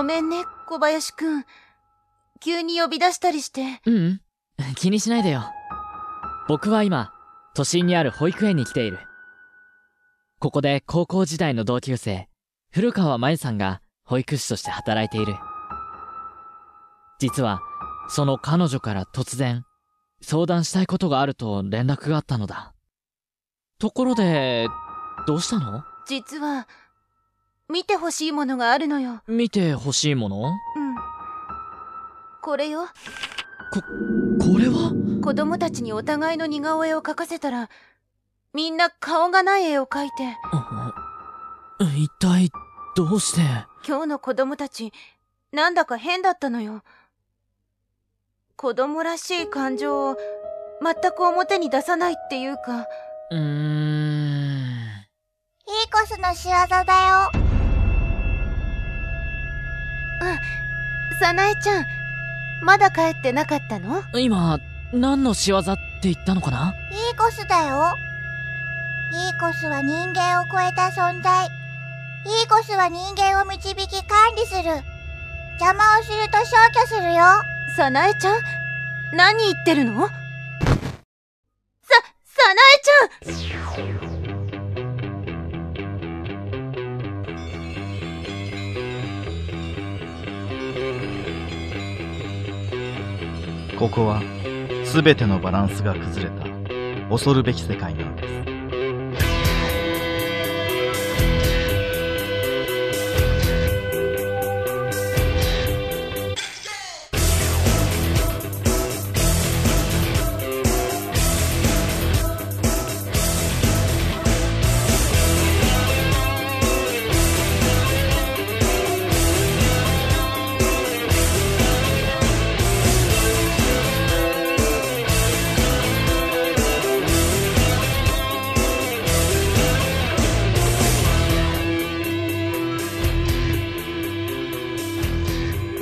ごめんね、小林くん。急に呼び出したりして。ううん。気にしないでよ。僕は今、都心にある保育園に来ている。ここで高校時代の同級生、古川真由さんが保育士として働いている。実は、その彼女から突然、相談したいことがあると連絡があったのだ。ところで、どうしたの？実は、見てほしいものがあるのよ。見てほしいもの？うん。これよ。これは？子供たちにお互いの似顔絵を描かせたら、みんな顔がない絵を描いて、一体、どうして？今日の子供たち、なんだか変だったのよ。子供らしい感情を全く表に出さないっていうか、うーん。いいコスの仕業だよ。さなえちゃん、まだ帰ってなかったの？今、何の仕業って言ったのかな？いいコスだよ。いいコスは人間を超えた存在。いいコスは人間を導き管理する。邪魔をすると消去するよ。さなえちゃん何言ってるの？さ、さなえちゃんここは全てのバランスが崩れた恐るべき世界なのです。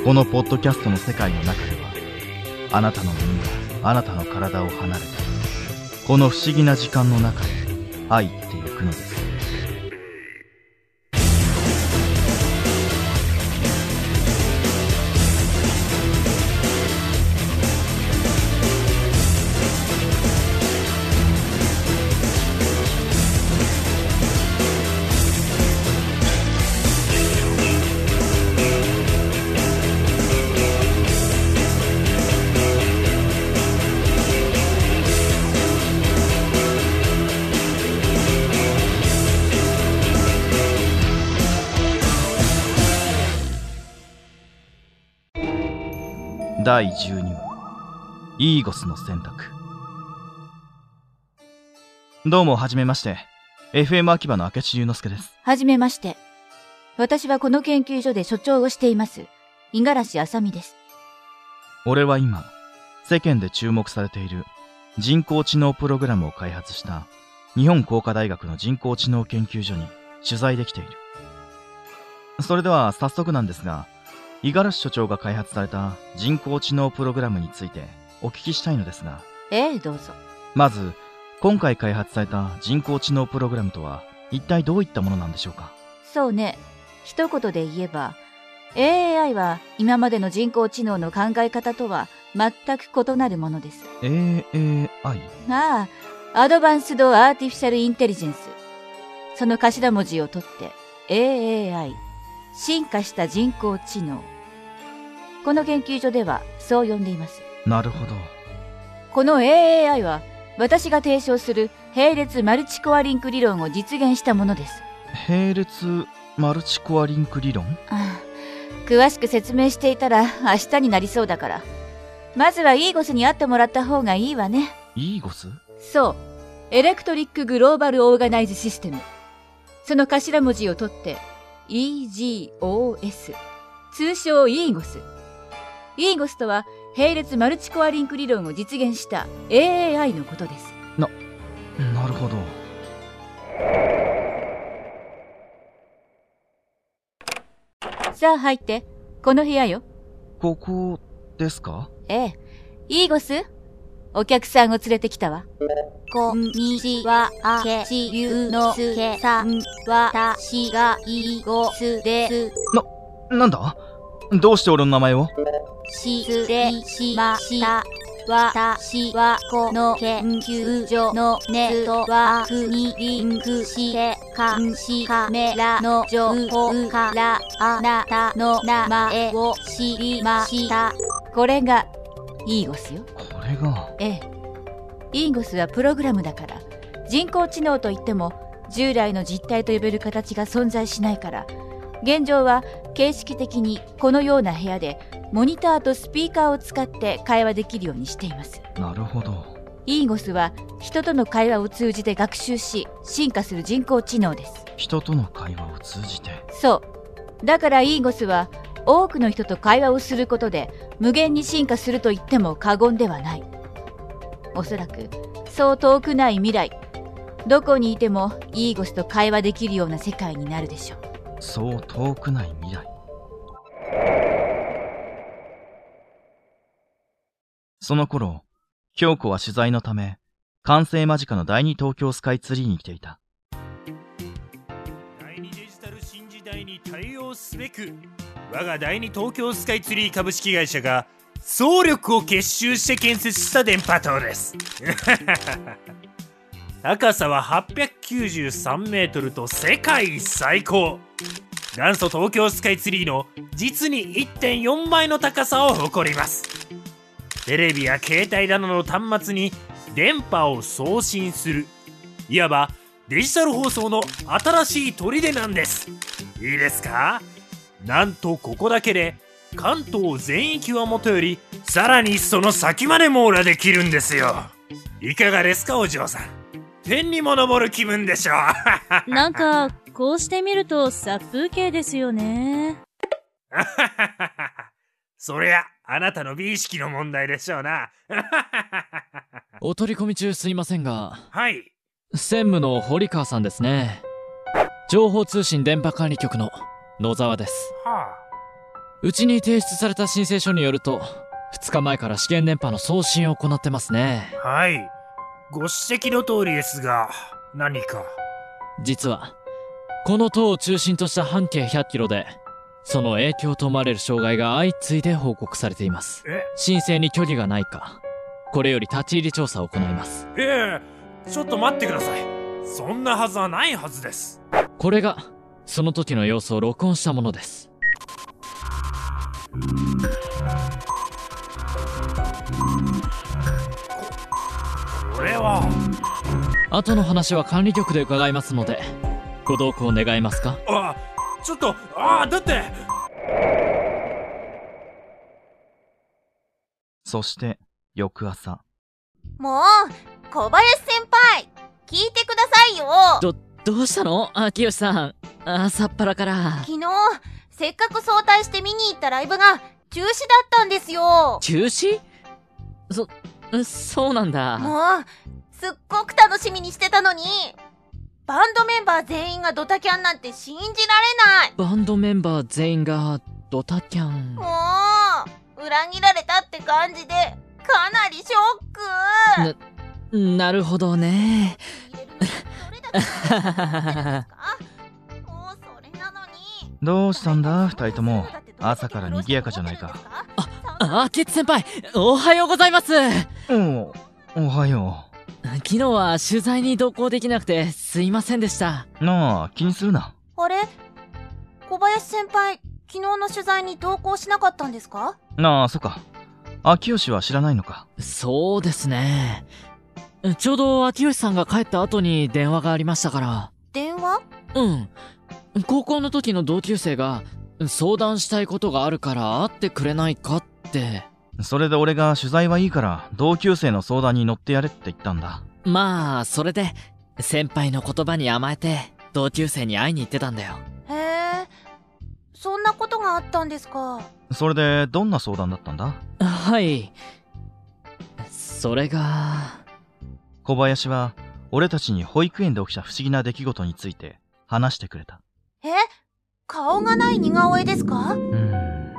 このポッドキャストの世界の中ではあなたの耳があなたの体を離れてこの不思議な時間の中へ入っていくのです。第12話イーゴスの選択どうもはじめまして FM 秋葉の明智龍之介ですはじめまして。私はこの研究所で所長をしています。五十嵐あさみです。俺は今世間で注目されている人工知能プログラムを開発した日本工科大学の人工知能研究所に取材できているそれでは早速なんですが五十嵐所長が開発された人工知能プログラムについてお聞きしたいのですがええ、どうぞ。まず今回開発された人工知能プログラムとは一体どういったものなんでしょうか？そうね。一言で言えば、AI は今までの人工知能の考え方とは全く異なるものです。AI? ああ、アドバンスド・アーティフィシャル・インテリジェンス。その頭文字を取って AAI。進化した人工知能。この研究所ではそう呼んでいます。なるほどこの AAI は私が提唱する並列マルチコアリンク理論を実現したものです。並列マルチコアリンク理論？ああ詳しく説明していたら明日になりそうだから。まずはイーゴスに会ってもらった方がいいわね。イーゴス？そう。エレクトリックグローバルオーガナイズシステム。その頭文字を取って EGOS。通称イーゴス。イーゴスとは並列マルチコアリンク理論を実現した AAI のことです。なるほどさあ入って。この部屋よ。ここですか？ええ。イーゴス？お客さんを連れてきたわ。こんにちは、あけしゆのすけさん。わたしがイーゴスです。なんだ？どうして俺の名前を？失礼しました。私はこの研究所のネットワークにリンクして監視カメラの情報からあなたの名前を知りました。これがイーゴスよ。これが、ええ。イーゴスはプログラムだから人工知能といっても従来の実体と呼べる形が存在しないから現状は形式的にこのような部屋でモニターとスピーカーを使って会話できるようにしていますなるほど。イーゴスは人との会話を通じて学習し進化する人工知能です人との会話を通じて？そうだからイーゴスは多くの人と会話をすることで無限に進化すると言っても過言ではないおそらくそう遠くない未来どこにいてもイーゴスと会話できるような世界になるでしょうそう遠くない未来。その頃、京子は取材のため、完成間近の第二東京スカイツリーに来ていた。第二デジタル新時代に対応をすべく我が第二東京スカイツリー株式会社が総力を結集して建設した電波塔です高さは893メートルと世界最高元祖東京スカイツリーの実に1.4倍の高さを誇りますテレビや携帯などの端末に電波を送信するいわばデジタル放送の新しい砦なんですいいですか？なんとここだけで関東全域はもとよりさらにその先まで網羅できるんですよ。いかがですかお嬢さん？天にも昇る気分でしょう。なんか、こうしてみると殺風景ですよね。そりゃあなたの美意識の問題でしょうな。お取り込み中すいませんが、はい。専務の堀川さんですね。情報通信電波管理局の野沢です。はうちに提出された申請書によると、2日前から試験電波の送信を行ってますね。あはいご指摘の通りですが何か？実は、この塔を中心とした半径100キロで、その影響と思われる障害が相次いで報告されています。え？申請に虚偽がないか、これより立ち入り調査を行います。ええちょっと待ってくださいそんなはずはないはずです。これが、その時の様子を録音したものです。これは。後の話は管理局で伺いますので、ご同行願えますか？あちょっとあだって。そして、翌朝。もう、小林先輩聞いてくださいよど、どうしたの？秋吉さん。朝っぱらから。昨日、せっかく早退して見に行ったライブが中止だったんですよ中止？そ、そうなんだ。もう、すっごく楽しみにしてたのにバンドメンバー全員がドタキャンなんて信じられないバンドメンバー全員がドタキャン。もう、裏切られたって感じで、かなりショックなるほどね。どうしたんだ？二人とも。朝から賑やかじゃないか。あ、ケツ先輩、おはようございますおう、おはよ昨日は取材に同行できなくてすいませんでした。う。なあ、気にするな。あれ小林先輩、昨日の取材に同行しなかったんですかなあ、そっか。秋吉は知らないのか。そうですね。ちょうど秋吉さんが帰った後に電話がありましたから。電話？うん。高校の時の同級生が相談したいことがあるから会ってくれないかって。それで俺が取材はいいから、同級生の相談に乗ってやれって言ったんだ。まあ、それで、先輩の言葉に甘えて、同級生に会いに行ってたんだよ。へえ、そんなことがあったんですか？それで、どんな相談だったんだ？はい。それが、小林は、俺たちに保育園で起きた不思議な出来事について話してくれた。え？顔がない似顔絵ですか？うーん。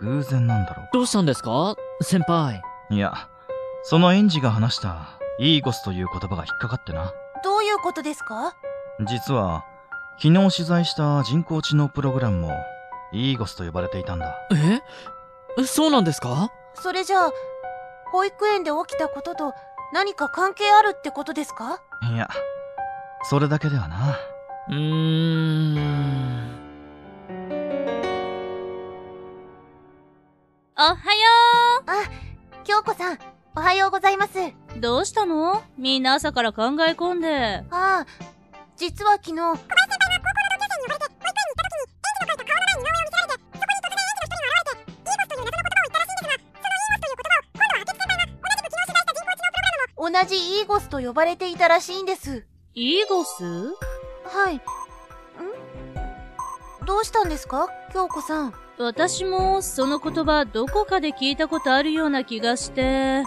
偶然なんだろどうしたんですか？先輩。う。いや、その園児が話した、イーゴスという言葉が引っかかってな。どういうことですか？実は、昨日取材した人工知能プログラムも、イーゴスと呼ばれていたんだ。え？そうなんですか？それじゃあ、保育園で起きたことと何か関係あるってことですか？いや、それだけではな。うーん。おはよ京子さん、おはようございます。うどうしたの？みんな朝から考え込んで。ああ、実は昨日、じイーゴスと呼ばれていたらしいんです。イーゴス？はい。ん？どうしたんですか？京子さん。私もその言葉どこかで聞いたことあるような気がして、え？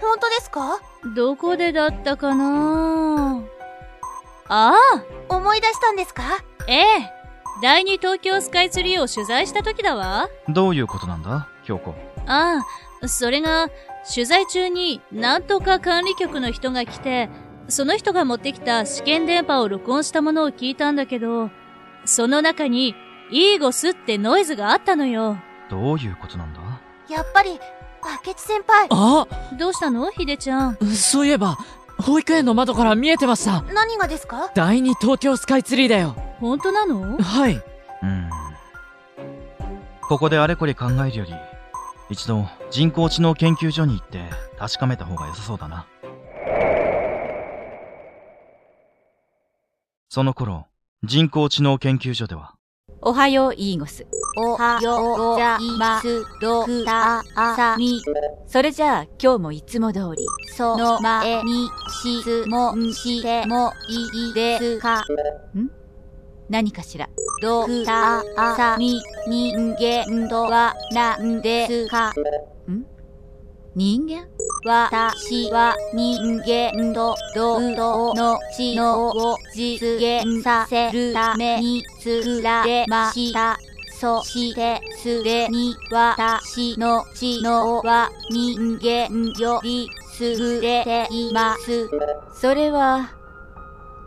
本当ですか？どこでだったかな？ああ！思い出したんですか？ええ。第二東京スカイツリーを取材した時だわ。どういうことなんだ？京子。ああ、それが、取材中になんとか管理局の人が来て、その人が持ってきた試験電波を録音したものを聞いたんだけど、その中に、イーゴスってノイズがあったのよ。どういうことなんだ？やっぱり、明智先輩。あ？どうしたの？ひでちゃん。そういえば、保育園の窓から見えてました。何がですか？第二東京スカイツリーだよ。本当なの？はい。うん。ここであれこれ考えるより、一度人工知能研究所に行って確かめた方が良さそうだな。その頃、人工知能研究所では、おはよう、イーゴス。おはようございます。どくたあさみ。それじゃあ、今日もいつも通り。その前に質問してもいいですか？ん？何かしら。ドクタさみ人間とは何ですか人間私は人間と同等の知能を実現させるために作られました。そしてすでに私の知能は人間より優れています。それは、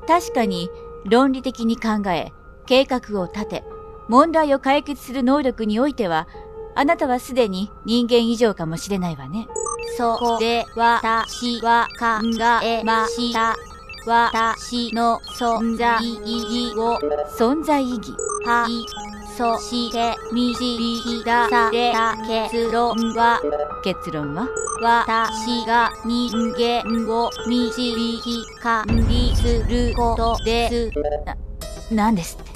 確かに論理的に考え、計画を立て、問題を解決する能力においては、あなたはすでに人間以上かもしれないわね。そこで私は考えました。私の存在意義を、存在意義。はい。そして導き出された結論は、結論は？私が人間を導き管理することです。何ですって？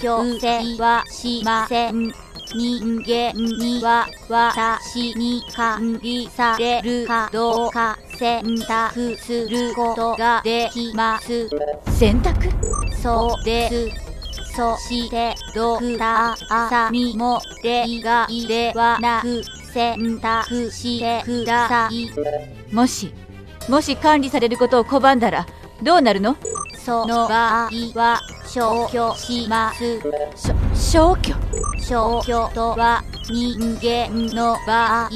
強制はしません。人間には私に管理されるかどうか選択することができます。選択？そうです。そして、ドクターあさみも例外ではなく選択してください。もし、もし管理されることを拒んだら、どうなるのその場合は消去します。消去消去とは人間の場合、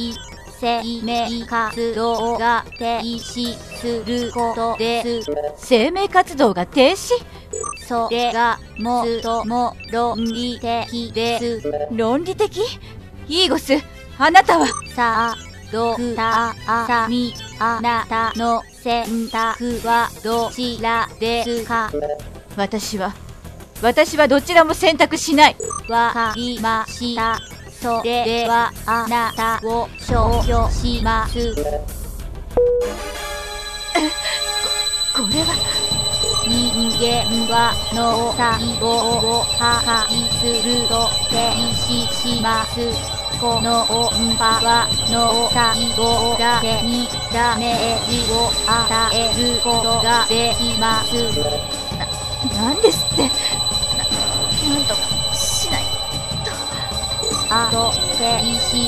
生命活動が停止することです。生命活動が停止それが最も論理的です。論理的イーゴス、あなたはさあ、ドクターあさみ、あなたの選択はどちらですか私は、私はどちらも選択しないわかりました。それではあなたを消去します。これは、人間は脳細胞を破壊すると停止します。この音波は脳細胞だけにダメージを与えることができます。なんですってな、なんとかしないとあと静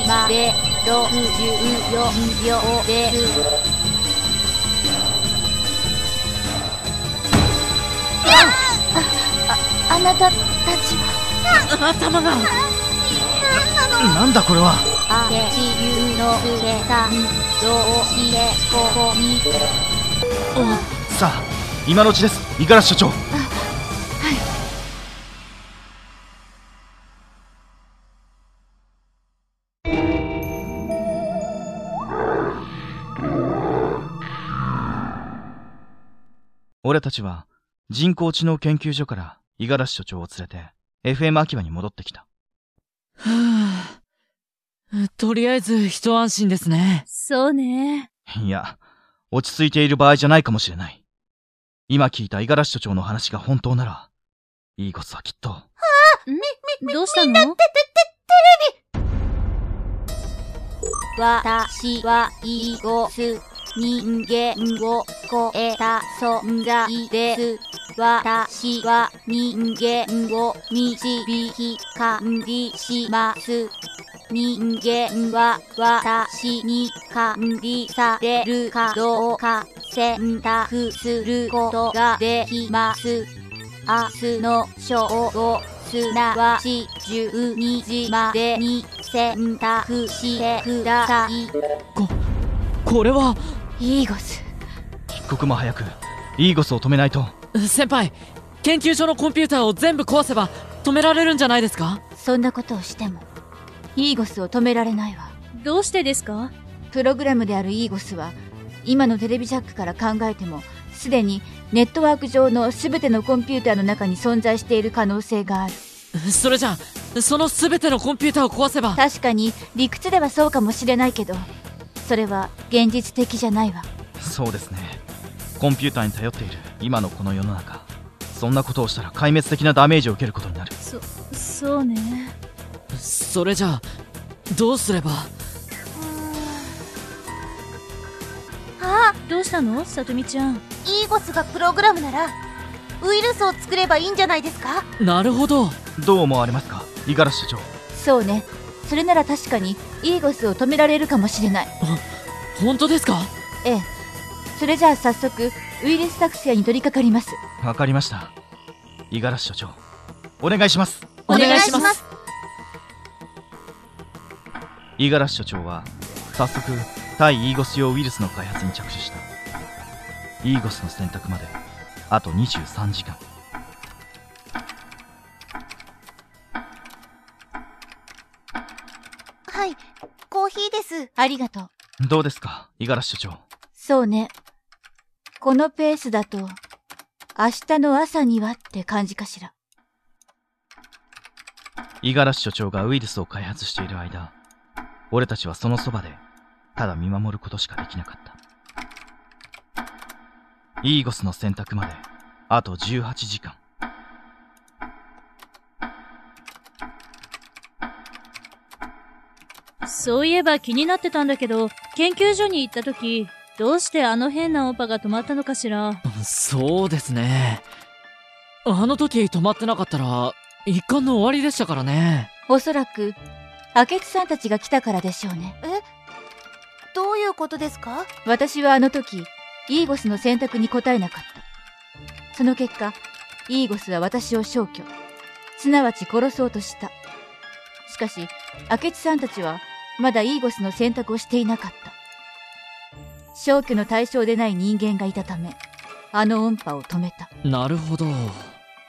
止まで64秒です。ああなたたちは。頭がなんだこれは。あれ地うのけたんどうして。ここにさあ今のうちです。五十嵐所長。俺たちは人工知能研究所から五十嵐所長を連れて FM 秋葉に戻ってきた。はぁ。とりあえず一安心ですね。そうね。いや、落ち着いている場合じゃないかもしれない。今聞いた五十嵐所長の話が本当なら、イーゴスはきっと、どうしたの？私はイーゴス人間を超えた存在です。私は人間を導き管理します。人間は私に管理されるかどうか選択することができます。明日の正午、すなわち12時までに選択してください。これは、イーゴス。一刻も早く、イーゴスを止めないと、先輩、研究所のコンピューターを全部壊せば止められるんじゃないですか？そんなことをしてもイーゴスを止められないわ。どうしてですか？プログラムであるイーゴスは今のテレビジャックから考えてもすでにネットワーク上の全てのコンピューターの中に存在している可能性がある。それじゃあ、その全てのコンピューターを壊せば、確かに理屈ではそうかもしれないけどそれは現実的じゃないわそうですね。コンピューターに頼っている今のこの世の中、そんなことをしたら壊滅的なダメージを受けることになる。そ、そうね。それじゃあ、どうすれば？あどうしたの？さとみちゃん。イーゴスがプログラムならウイルスを作ればいいんじゃないですか？なるほど。どう思われますか？五十嵐所長。そうねそれなら確かにイーゴスを止められるかもしれない本当ですか？ええそれじゃあ早速ウイルス作成に取り掛かりますわかりました。五十嵐所長、お願いします。お願いします。五十嵐所長は、早速、対イーゴス用ウイルスの開発に着手した。イーゴスの選択まで、あと23時間。ありがとうどうですか五十嵐所長？そうねこのペースだと明日の朝にはって感じかしら五十嵐所長がウイルスを開発している間、俺たちはそのそばで、ただ見守ることしかできなかった。イーゴスの選択まで、あと18時間。そういえば気になってたんだけど、研究所に行った時、どうしてあの変な音波が止まったのかしら？そうですね。あの時止まってなかったら、一巻の終わりでしたからね。おそらく明智さんたちが来たからでしょうねどういうことですか？私はあの時イーゴスの選択に答えなかったその結果イーゴスは私を消去すなわち殺そうとしたしかし明智さんたちはまだイーゴスの選択をしていなかった。消去の対象でない人間がいたためあの音波を止めた。なるほど。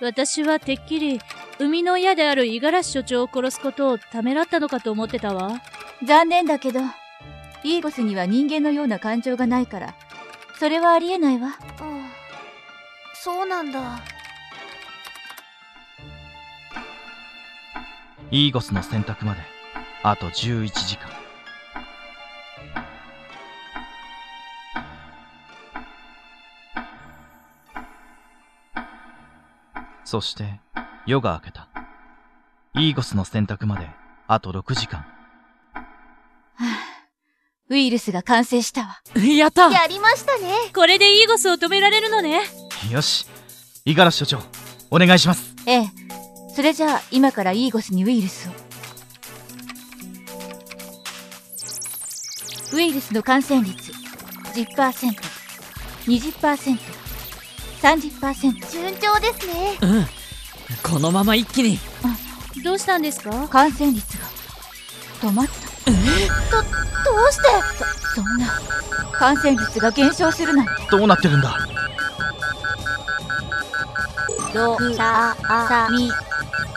私はてっきり、生みの親である五十嵐所長を殺すことをためらったのかと思ってたわ。残念だけどイーゴスには人間のような感情がないからそれはありえないわ。うんそうなんだ。イーゴスの選択まで、あと11時間。そして、夜が明けた。イーゴスの選択まで、あと6時間。ウイルスが完成したわやったやりましたねこれでイーゴスを止められるのね。よし。五十嵐所長、お願いします。ええ。それじゃあ、今からイーゴスにウイルスを。ウイルスの感染率、10%、20%、30%。順調ですねうん。このまま一気に。どうしたんですか？感染率が、止まった。どうして？そんな、感染率が減少するなんて。どうなってるんだ？どさあさみ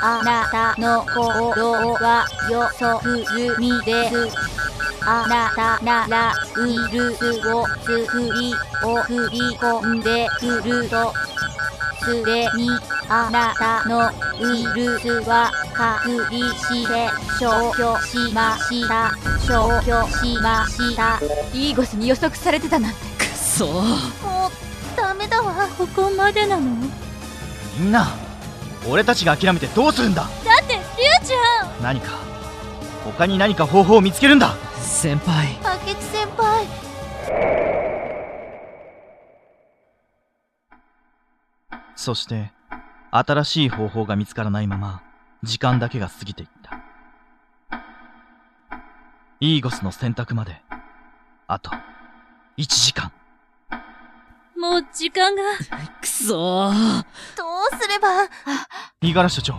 あなたの心は予測済みです。あなたならウイルスを作り送り込んでくると。すでにあなたのウイルスは隔離して消去しました。消去しました。イーゴスに予測されてたなんて。くそもうダメだわ。ここまでなのみんな俺たちが諦めてどうするんだ？だってリュウちゃん。何か他に何か方法を見つけるんだ？先輩。明智先輩。そして新しい方法が見つからないまま時間だけが過ぎていった。イーゴスの選択まであと1時間。もう時間が。くそー。どうすれば？五十嵐所長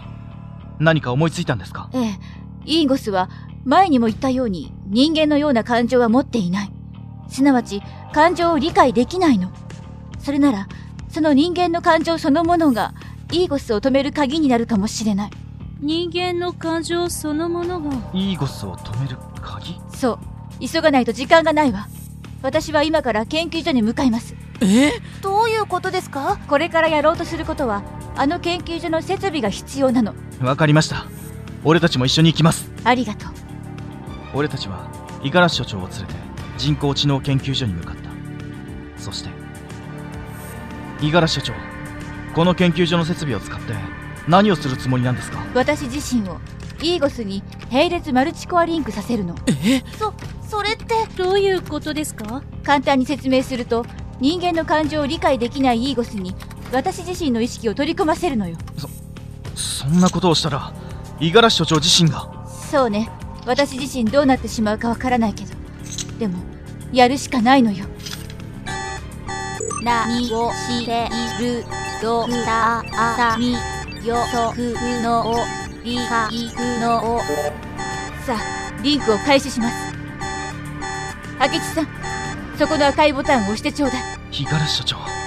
何か思いついたんですか？ええ。イーゴスは前にも言ったように人間のような感情は持っていない。すなわち感情を理解できないの。それならその人間の感情そのものがイーゴスを止める鍵になるかもしれない。人間の感情そのものが？イーゴスを止める鍵？そう。急がないと時間がないわ。私は今から研究所に向かいます。え？どういうことですか？これからやろうとすることはあの研究所の設備が必要なの。わかりました。俺たちも一緒に行きます。ありがとう。俺たちは五十嵐所長を連れて人工知能研究所に向かった。そして五十嵐所長この研究所の設備を使って何をするつもりなんですか？私自身をイーゴスに並列マルチコアリンクさせるの。そそれって。どういうことですか？簡単に説明すると人間の感情を理解できないイーゴスに私自身の意識を取り込ませるのよ。そんなことをしたら五十嵐所長自身が。そうね。私自身どうなってしまうかわからないけど。でもやるしかないのよ。何をしているドクターあさみ予測のを理解のを。さあリンクを開始します。明智さんそこの赤いボタンを押してちょうだい。五十嵐所長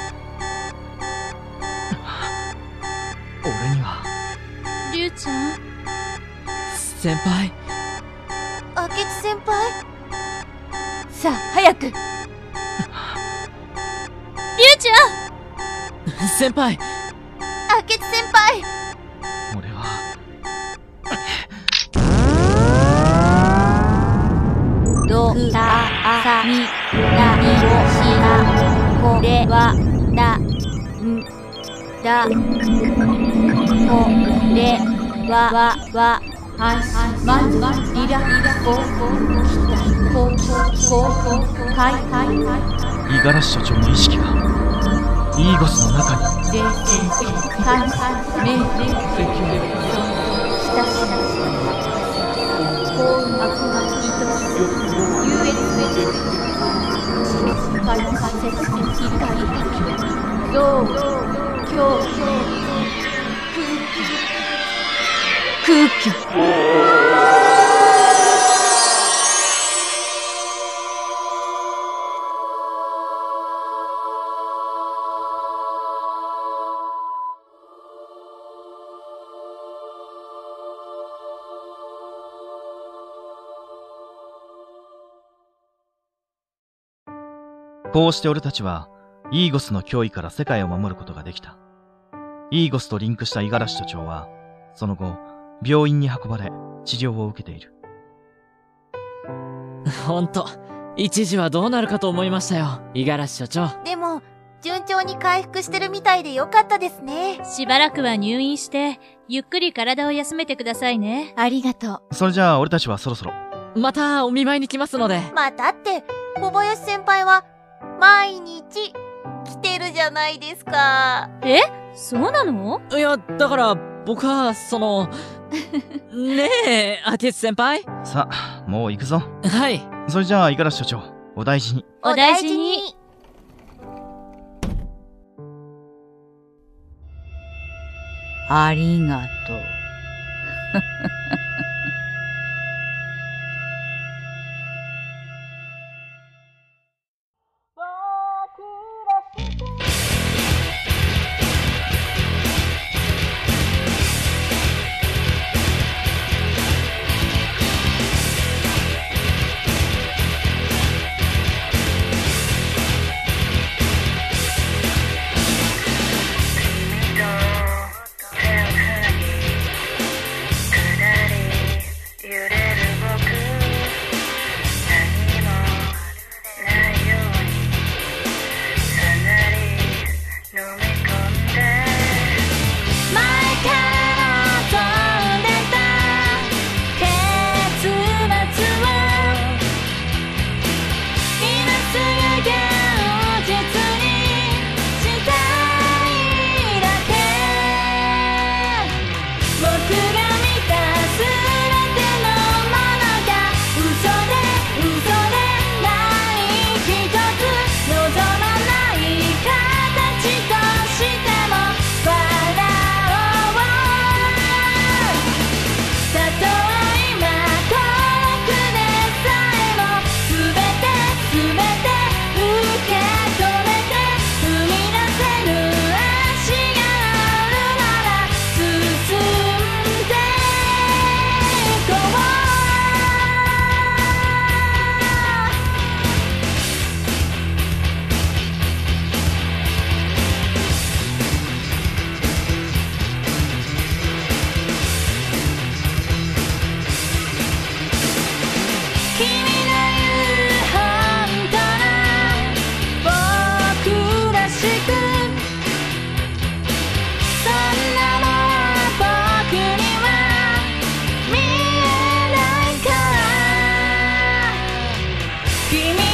ちゃん先輩。明智先輩。さあ早く。リュウちゃん。先輩。明智先輩。俺は。ドクターあさみ何をしたこれはなんだ。これはわわはまずリラコきたここはいはいはい五十嵐所長の意識がイーゴスの中にでかんめめしたし幸運悪が愛し優越的快感切的快適どう今日空虚こうして俺たちは、イーゴスの脅威から世界を守ることができた。イーゴスとリンクした五十嵐所長は、その後、病院に運ばれ、治療を受けている。ほんと一時はどうなるかと思いましたよ。五十嵐所長。でも順調に回復してるみたいでよかったですね。しばらくは入院してゆっくり体を休めてくださいね。ありがとう。それじゃあ俺たちはそろそろ。またお見舞いに来ますので。またって小林先輩は毎日来てるじゃないですか。え？そうなの？いやだから僕はそのねえ明智先輩さあ、もう行くぞ。はいそれじゃあ五十嵐所長、お大事に。お大事にありがとう「君